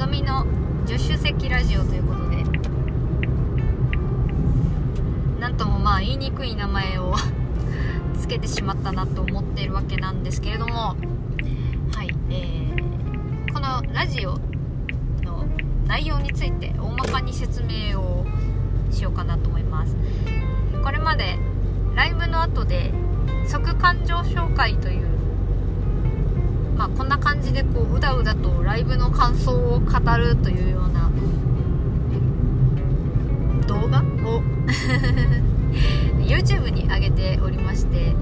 ぞみの助手席ラジオということで。なんともまあ言いにくい名前を つけてしまったなと思っているわけなんですけれども。はいえー、このラジオの内容について大まかに説明をしようかなと思います。これまでライブの後で即感情紹介という、こんな感じでこううだうだとライブの感想を語るというような動画を YouTube に上げておりまして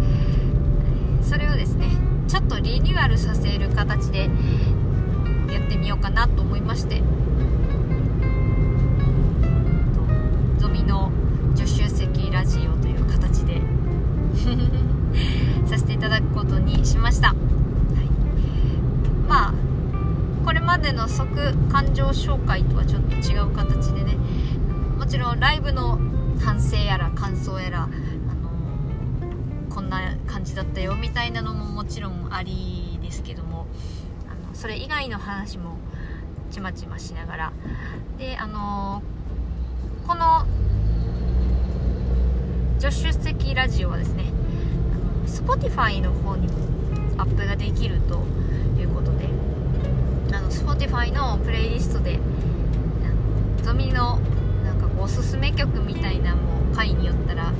それをですねちょっとリニューアルさせる形でやってみようかなと思いましてゾミの助手席ラジオという形で させていただくことにしました。での即感情紹介とはちょっと違う形でね。もちろんライブの反省やら感想やら、あのー、こんな感じだったよみたいなのももちろんありですけども。あのそれ以外の話もちまちましながら。であのー、この助手席ラジオはですね Spotify の方にもアップができると Spotify のプレイリストでゾミのなんかこうおすすめ曲みたいなも回によったら